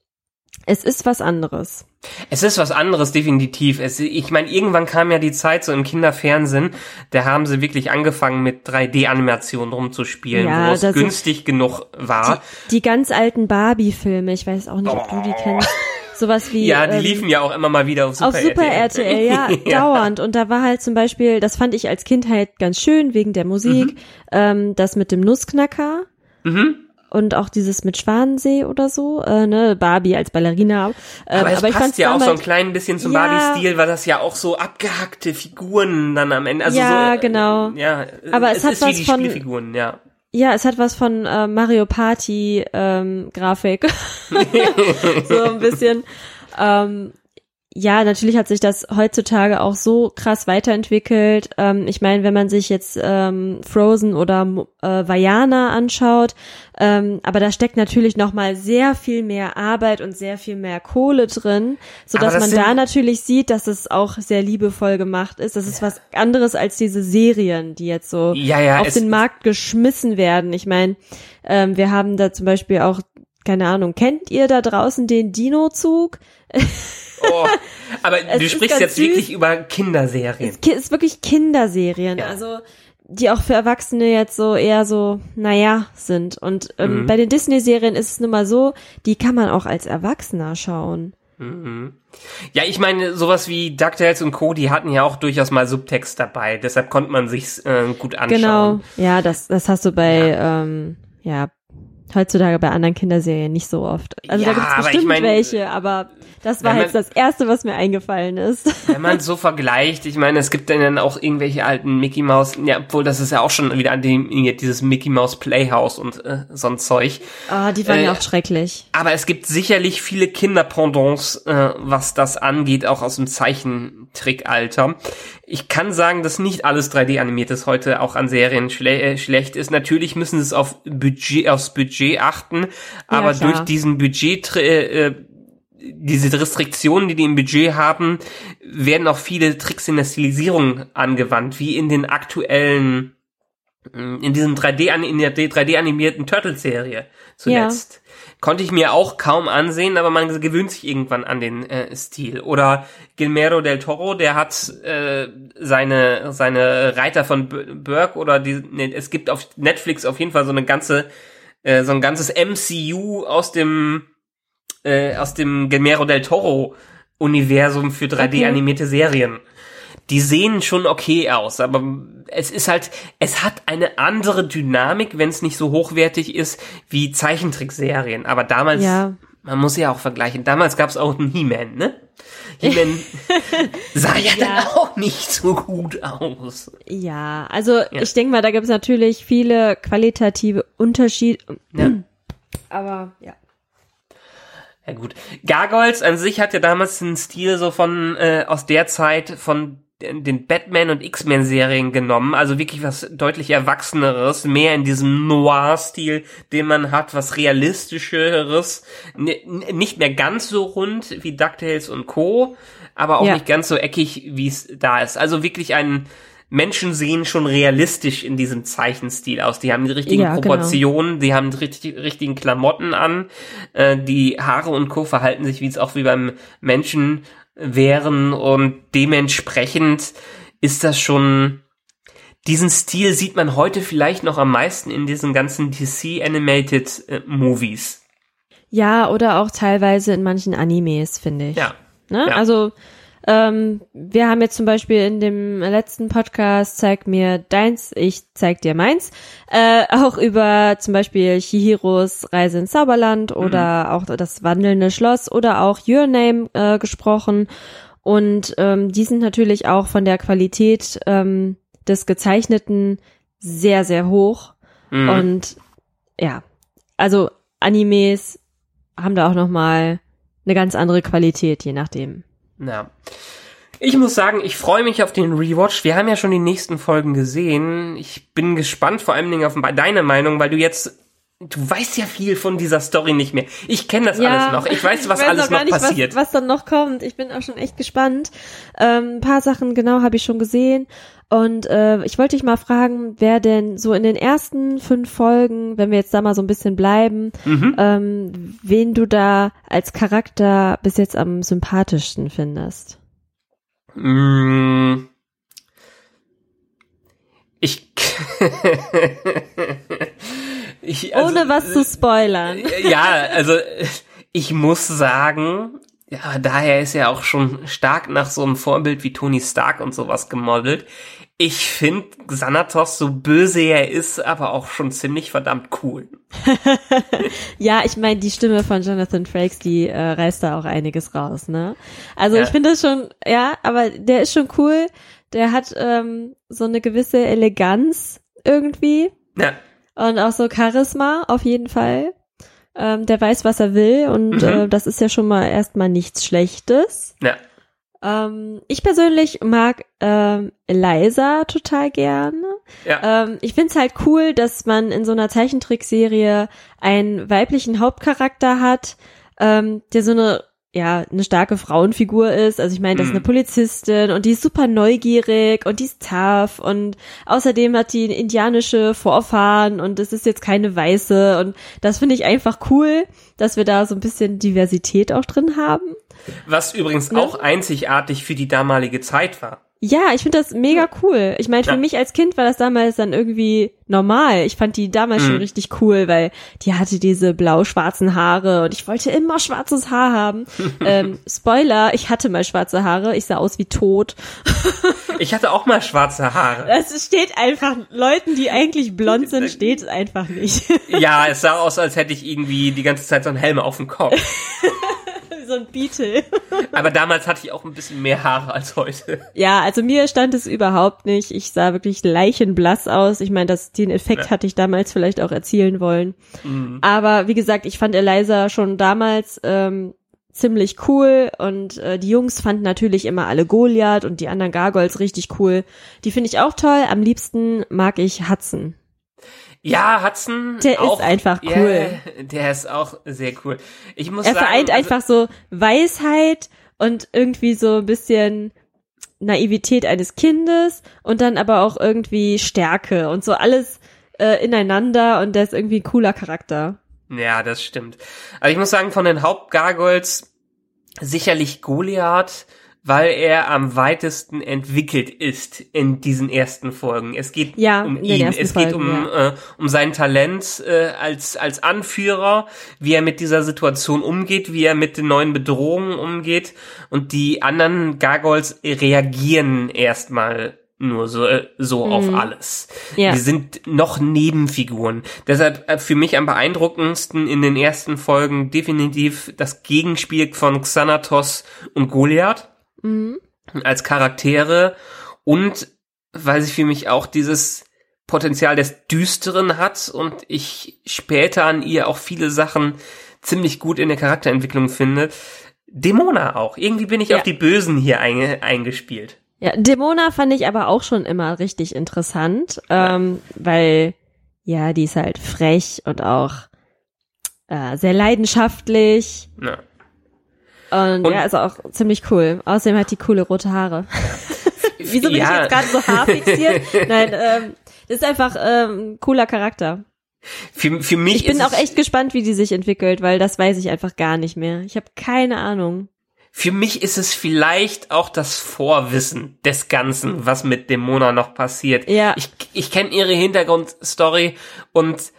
Es ist was anderes. Es ist was anderes, definitiv. Es, ich meine, irgendwann kam ja die Zeit so im Kinderfernsehen, da haben sie wirklich angefangen mit 3D-Animationen rumzuspielen, Ja, wo es günstig genug war. Die ganz alten Barbie-Filme, ich weiß auch nicht, ob du die kennst. Sowas wie. ja, die ähm, liefen ja auch immer mal wieder auf Super auf Super RTL, ja, dauernd. Und da war halt zum Beispiel, das fand ich als Kind halt ganz schön wegen der Musik, ähm, das mit dem Nussknacker Mhm. und auch dieses mit Schwanensee oder so, äh, ne, Barbie als Ballerina. Ähm, Aber es ich passt fand's ja auch so ein klein bisschen zum Ja. Barbie-Stil, weil das ja auch so abgehackte Figuren dann am Ende, also Ja, so, äh, genau. Ja, Aber es, es hat ist wie was die von- Spielfiguren, ja. Ja, es hat was von äh, Mario Party ähm, Grafik. so ein bisschen. Ähm, ja, natürlich hat sich das heutzutage auch so krass weiterentwickelt. Ähm, ich meine, wenn man sich jetzt ähm, Frozen oder äh, Vajana anschaut, ähm, aber da steckt natürlich noch mal sehr viel mehr Arbeit und sehr viel mehr Kohle drin, so dass das man da natürlich sieht, dass es auch sehr liebevoll gemacht ist. Das ist was anderes als diese Serien, die jetzt so Ja, ja, auf den Markt geschmissen werden. Ich meine, ähm, wir haben da zum Beispiel auch, keine Ahnung, kennt ihr da draußen den Dino-Zug? Oh, aber du sprichst jetzt süß. wirklich über Kinderserien. Es ist wirklich Kinderserien, Ja. also die auch für Erwachsene jetzt so eher so, naja, sind. Und ähm, Mhm. bei den Disney-Serien ist es nun mal so, die kann man auch als Erwachsener schauen. Ja, ich meine, sowas wie DuckTales und Co., die hatten ja auch durchaus mal Subtext dabei, deshalb konnte man sich's äh, gut anschauen. Genau, ja, das, das hast du bei, ja. Ähm, ja, heutzutage bei anderen Kinderserien nicht so oft. Also Ja, da aber ich bestimmt mein, welche, aber das war jetzt man- das Erste, was mir eingefallen ist. Wenn man so vergleicht, ich meine, es gibt dann auch irgendwelche alten Mickey Mouse, ja, obwohl das ist ja auch schon wieder animiert, dieses Mickey Mouse Playhouse und äh, so ein Zeug. Ah, die waren Äh, ja auch schrecklich. Aber es gibt sicherlich viele Kinderpendants, äh, was das angeht, auch aus dem Zeichentrickalter. Ich kann sagen, dass nicht alles 3D-animiert heute auch an Serien schle äh, schlecht ist. Natürlich müssen sie es auf Budget, aufs Budget achten, aber klar. durch diesen Budget, äh, äh, diese Restriktionen, die die im Budget haben, werden auch viele Tricks in der Stilisierung angewandt, wie in den aktuellen, mh, in diesem 3D, an- in der 3D animierten Turtle-Serie zuletzt. Konnte ich mir auch kaum ansehen, aber man gewöhnt sich irgendwann an den äh, Stil. Oder Gilmero del Toro, der hat äh, seine seine Reiter von Burke oder die, nee, es gibt auf Netflix auf jeden Fall so eine ganze äh, so ein ganzes MCU aus dem äh, aus dem Gilmero del Toro Universum für 3D Okay. animierte Serien. Die sehen schon okay aus, aber es ist halt, es hat eine andere Dynamik, wenn es nicht so hochwertig ist wie Zeichentrickserien. Aber damals, Ja. Man muss ja auch vergleichen, damals gab es auch einen He-Man, ne? He-Man sah ja, dann auch nicht so gut aus. Ja, also ich denke mal, da gibt es natürlich viele qualitative Unterschiede. Ja. Aber ja. Ja gut. Gargoyles an sich hat ja damals einen Stil so von äh, aus der Zeit von den Batman und X-Men-Serien genommen, also wirklich was deutlich Erwachseneres, mehr in diesem Noir-Stil, den man hat, was realistischeres, nicht mehr ganz so rund wie DuckTales und Co., aber auch Ja. nicht ganz so eckig, wie es da ist. Also wirklich ein Menschen sehen schon realistisch in diesem Zeichenstil aus. Die haben die richtigen Ja, genau. Proportionen, die haben die richtig, richtigen Klamotten an, äh, die Haare und Co. verhalten sich wie es auch wie beim Menschen wären und dementsprechend ist das schon diesen Stil sieht man heute vielleicht noch am meisten in diesen ganzen DC Animated äh, Movies. Ja, oder auch teilweise in manchen Animes, finde ich. Ja. Ne? Ja. Also ähm, wir haben jetzt zum Beispiel in dem letzten Podcast Zeig mir deins, ich zeig dir meins, äh, auch über zum Beispiel Chihiros Reise ins Zauberland oder auch das wandelnde Schloss oder auch Your Name äh, gesprochen. Und ähm, die sind natürlich auch von der Qualität ähm, des Gezeichneten sehr, sehr hoch. Mhm. Und ja, also Animes haben da auch noch mal eine ganz andere Qualität, je nachdem. Ja. Ich muss sagen, ich freue mich auf den Rewatch. Wir haben ja schon die nächsten Folgen gesehen. Ich bin gespannt vor allen Dingen auf deine Meinung, weil du jetzt, du weißt ja viel von dieser Story nicht mehr. Ich kenne das alles noch. Ich weiß, was ich alles auch gar noch nicht, passiert. Was, was dann noch kommt. Ich bin auch schon echt gespannt. Ähm, ein paar Sachen genau habe ich schon gesehen. Und äh, ich wollte dich mal fragen, wer denn so in den ersten fünf Folgen, wenn wir jetzt da mal so ein bisschen bleiben, Mhm. ähm, wen du da als Charakter bis jetzt am sympathischsten findest. Mm. Ich. ich also, Ohne was zu spoilern. Ja, also ich muss sagen, ja, daher ist er auch schon stark nach so einem Vorbild wie Tony Stark und sowas gemodelt. Ich finde Xanatos, so böse er ist, aber auch schon ziemlich verdammt cool. Ja, ich meine, die Stimme von Jonathan Frakes, die äh, reißt da auch einiges raus, ne? Also Ja. ich finde das schon, ja, aber der ist schon cool. Der hat ähm, so eine gewisse Eleganz irgendwie Ja, und auch so Charisma auf jeden Fall. Ähm, der weiß, was er will und Mhm. äh, das ist ja schon mal erstmal nichts Schlechtes. ja. Ähm, ich persönlich mag ähm, Eliza total gerne. Ja. Ähm, ich find's halt cool, dass man in so einer Zeichentrickserie einen weiblichen Hauptcharakter hat, ähm, der so eine ja, eine starke Frauenfigur ist. Also ich meine, das ist Mhm. eine Polizistin und die ist super neugierig und die ist tough und außerdem hat die indianische Vorfahren und es ist jetzt keine weiße und das finde ich einfach cool, dass wir da so ein bisschen Diversität auch drin haben. Was übrigens Ne? auch einzigartig für die damalige Zeit war. Ja, ich finde das mega cool. Ich meine, für Ja. mich als Kind war das damals dann irgendwie normal. Ich fand die damals schon Mhm. richtig cool, weil die hatte diese blau-schwarzen Haare und ich wollte immer schwarzes Haar haben. ähm, Spoiler, ich hatte mal schwarze Haare. Ich sah aus wie tot. Ich hatte auch mal schwarze Haare. Das steht einfach, Leuten, die eigentlich blond sind, steht es einfach nicht. Ja, es sah aus, als hätte ich irgendwie die ganze Zeit so einen Helm auf dem Kopf. so ein Beetle. Aber damals hatte ich auch ein bisschen mehr Haare als heute. Ja, also mir stand es überhaupt nicht. Ich sah wirklich leichenblass aus. Ich meine, das, den Effekt Ja. hatte ich damals vielleicht auch erzielen wollen. Mhm. Aber wie gesagt, ich fand Eliza schon damals ähm, ziemlich cool und äh, die Jungs fanden natürlich immer alle Goliath und die anderen Gargoyles richtig cool. Die finde ich auch toll. Am liebsten mag ich Hudson. Ja, Hudson. Der auch, ist einfach cool. der ist auch sehr cool. Ich muss Er sagen, vereint also- einfach so Weisheit und irgendwie so ein bisschen Naivität eines Kindes und dann aber auch irgendwie Stärke und so alles äh, ineinander und der ist irgendwie ein cooler Charakter. Ja, das stimmt. Also ich muss sagen, von den Hauptgargoyles sicherlich Goliath, weil er am weitesten entwickelt ist in diesen ersten Folgen. Es geht Ja, um ihn, es geht Folgen, um, äh, um sein Talent äh, als, als Anführer, wie er mit dieser Situation umgeht, wie er mit den neuen Bedrohungen umgeht und die anderen Gargoyles reagieren erstmal nur so, äh, so auf alles. Mhm. Ja. Die sind noch Nebenfiguren. Deshalb äh, für mich am beeindruckendsten in den ersten Folgen definitiv das Gegenspiel von Xanatos und Goliath Mhm. als Charaktere und weil sie für mich auch dieses Potenzial des Düsteren hat und ich später an ihr auch viele Sachen ziemlich gut in der Charakterentwicklung finde. Demona auch. Irgendwie bin ich Ja. auf die Bösen hier einge eingespielt. Ja, Demona fand ich aber auch schon immer richtig interessant, ähm, weil ja, die ist halt frech und auch äh, sehr leidenschaftlich Ja. Und, Und- ja, ist auch ziemlich cool. Außerdem hat die coole rote Haare. Wieso bin Ja. ich jetzt gerade so haarfixiert? Nein, ähm, das ist einfach ähm, ein cooler Charakter. Für, für mich Ich bin auch echt gespannt, wie die sich entwickelt, weil das weiß ich einfach gar nicht mehr. Ich habe keine Ahnung. für mich ist es vielleicht auch das Vorwissen des Ganzen, was mit Demona noch passiert. Ja. Ich, ich kenne ihre Hintergrundstory und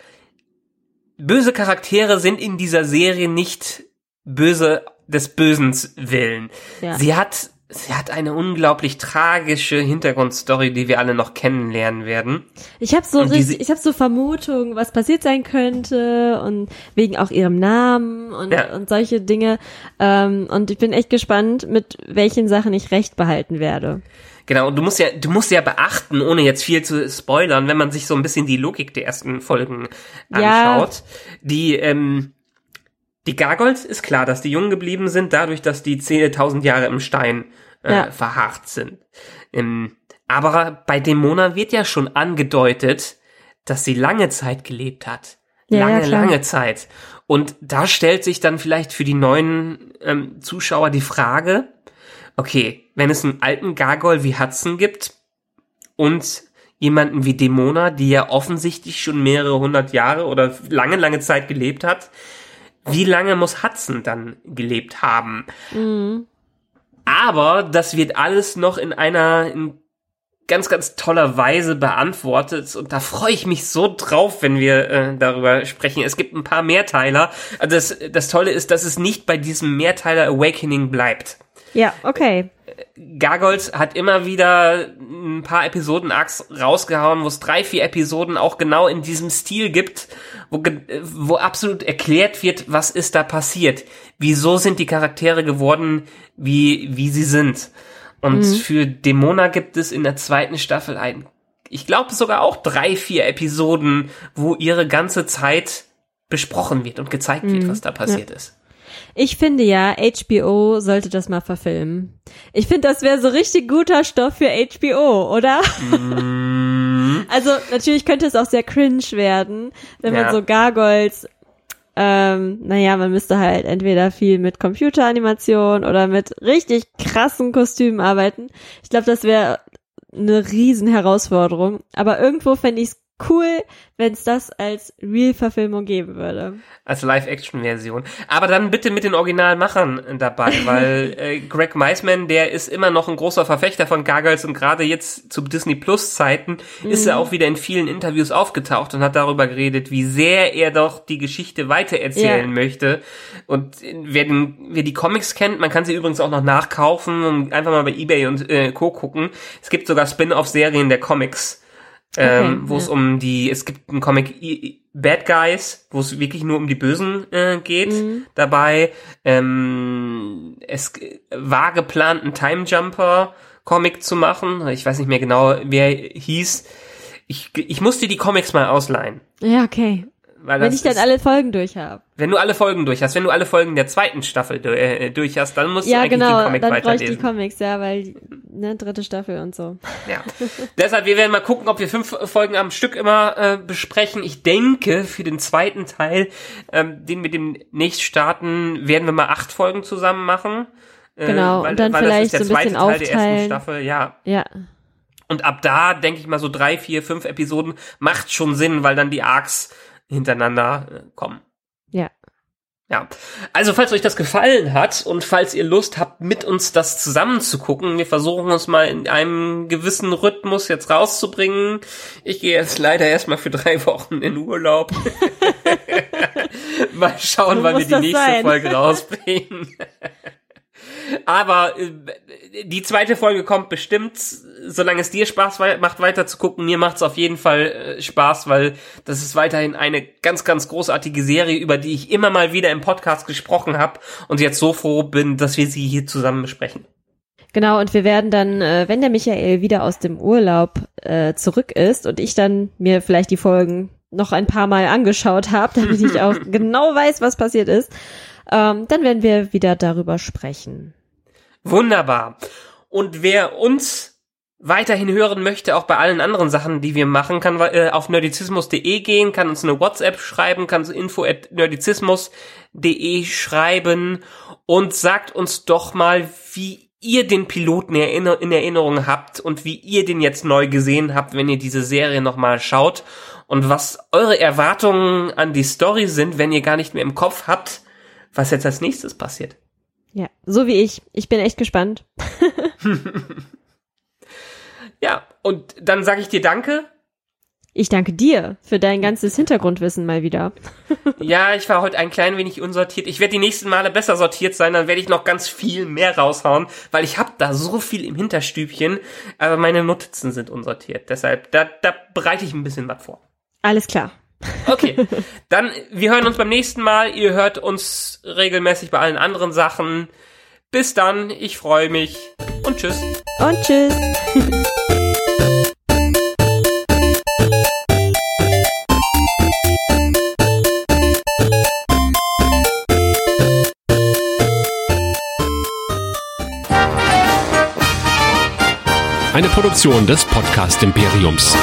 böse Charaktere sind in dieser Serie nicht böse des Bösens willen. Ja. Sie hat sie hat eine unglaublich tragische Hintergrundstory, die wir alle noch kennenlernen werden. Ich habe so richtig, ich habe so Vermutungen, was passiert sein könnte und wegen auch ihrem Namen und, Ja. und solche Dinge. Ähm, und ich bin echt gespannt, mit welchen Sachen ich recht behalten werde. Genau, und du musst ja, du musst ja beachten, ohne jetzt viel zu spoilern, wenn man sich so ein bisschen die Logik der ersten Folgen Ja. anschaut. Die, ähm, die Gargoyles ist klar, dass die jung geblieben sind, dadurch, dass die 10.000 Jahre im Stein äh, Ja. verharrt sind. Ähm, aber bei Demona wird ja schon angedeutet, dass sie lange Zeit gelebt hat. Ja, ja, lange, klar. lange Zeit. Und da stellt sich dann vielleicht für die neuen ähm, Zuschauer die Frage, okay, wenn es einen alten Gargoyle wie Hudson gibt und jemanden wie Demona, die ja offensichtlich schon mehrere hundert Jahre oder lange, lange Zeit gelebt hat, wie lange muss Hudson dann gelebt haben? Aber das wird alles noch in einer in ganz, ganz toller Weise beantwortet und da freue ich mich so drauf, wenn wir äh, darüber sprechen. Es gibt ein paar Mehrteiler. Also das, das Tolle ist, dass es nicht bei diesem Mehrteiler Awakening bleibt. Ja, okay. Gargoyles hat immer wieder ein paar Episoden Arcs rausgehauen, wo es drei, vier Episoden auch genau in diesem Stil gibt, wo, wo absolut erklärt wird, was ist da passiert. Wieso sind die Charaktere geworden, wie, wie sie sind. Und für Demona gibt es in der zweiten Staffel ein, ich glaube sogar auch drei, vier Episoden, wo ihre ganze Zeit besprochen wird und gezeigt wird, was da passiert ist. Ich finde ja, HBO sollte das mal verfilmen. Ich finde, das wäre so richtig guter Stoff für HBO, oder? also natürlich könnte es auch sehr cringe werden, wenn Ja. man so Gargoyles, ähm, naja, man müsste halt entweder viel mit Computeranimation oder mit richtig krassen Kostümen arbeiten. Ich glaube, das wäre eine riesen Herausforderung. Aber irgendwo fände ich es cool, wenn es das als Real-Verfilmung geben würde. als Live-Action-Version. Aber dann bitte mit den Originalmachern dabei, weil äh, Greg Meisman, der ist immer noch ein großer Verfechter von Gargoyles und gerade jetzt zu Disney Plus Zeiten ist er auch wieder in vielen Interviews aufgetaucht und hat darüber geredet, wie sehr er doch die Geschichte weitererzählen Ja. möchte. Und wer, den, wer die Comics kennt, man kann sie übrigens auch noch nachkaufen und einfach mal bei eBay und äh, Co. gucken. Es gibt sogar Spin-off-Serien der Comics ähm, Okay, wo es ja. um die, es gibt einen Comic Bad Guys, wo es wirklich nur um die Bösen äh, geht dabei. Ähm, es g- war geplant, einen Time Jumper Comic zu machen. Ich weiß nicht mehr genau, wer hieß. Ich, ich musste die Comics mal ausleihen. Ja, okay. Weil Wenn ich dann ist, alle Folgen durch habe. wenn du alle Folgen durch hast, wenn du alle Folgen der zweiten Staffel du- äh, durch hast, dann musst du Ja, eigentlich genau, den Comic dann brauche ich die weiterlesen. Comics, ja, weil, ne, dritte Staffel und so. Ja. Deshalb, wir werden mal gucken, ob wir fünf Folgen am Stück immer äh, besprechen. Ich denke, für den zweiten Teil, ähm, den wir demnächst starten, werden wir mal acht Folgen zusammen machen. Äh, Genau, und dann vielleicht das ist so ein zweite bisschen Teil der ersten aufteilen. Staffel, ja. Ja, Und ab da, denke ich mal, so drei, vier, fünf Episoden macht schon Sinn, weil dann die Arcs hintereinander äh, kommen. ja. Ja, also falls euch das gefallen hat und falls ihr Lust habt, mit uns das zusammen zu gucken, wir versuchen uns mal in einem gewissen Rhythmus jetzt rauszubringen. Ich gehe jetzt leider erstmal für drei Wochen in Urlaub. mal schauen, So wann wir die nächste sein. Folge rausbringen. Aber äh, die zweite Folge kommt bestimmt, solange es dir Spaß macht, weiter zu gucken. Mir macht es auf jeden Fall äh, Spaß, weil das ist weiterhin eine ganz, ganz großartige Serie, über die ich immer mal wieder im Podcast gesprochen habe und jetzt so froh bin, dass wir sie hier zusammen besprechen. Genau, und wir werden dann, äh, wenn der Michael wieder aus dem Urlaub äh, zurück ist und ich dann mir vielleicht die Folgen noch ein paar Mal angeschaut habe, damit ich auch genau weiß, was passiert ist, ähm, dann werden wir wieder darüber sprechen. Wunderbar. Und wer uns weiterhin hören möchte, auch bei allen anderen Sachen, die wir machen, kann äh, auf nerdizismus.de gehen, kann uns eine WhatsApp schreiben, kann info at nerdizismus.de schreiben und sagt uns doch mal, wie ihr den Piloten in Erinnerung habt und wie ihr den jetzt neu gesehen habt, wenn ihr diese Serie nochmal schaut und was eure Erwartungen an die Story sind, wenn ihr gar nicht mehr im Kopf habt, was jetzt als nächstes passiert. Ja, so wie ich. Ich bin echt gespannt. Ja, und dann sage ich dir Danke. Ich danke dir für dein ganzes Hintergrundwissen mal wieder. Ja, ich war heute ein klein wenig unsortiert. Ich werde die nächsten Male besser sortiert sein, dann werde ich noch ganz viel mehr raushauen, weil ich habe da so viel im Hinterstübchen, aber meine Notizen sind unsortiert. Deshalb, da, da bereite ich ein bisschen was vor. Alles klar. Okay, dann wir hören uns beim nächsten Mal. Ihr hört uns regelmäßig bei allen anderen Sachen. Bis dann, ich freue mich und tschüss. Und tschüss. Eine Produktion des Podcast Imperiums.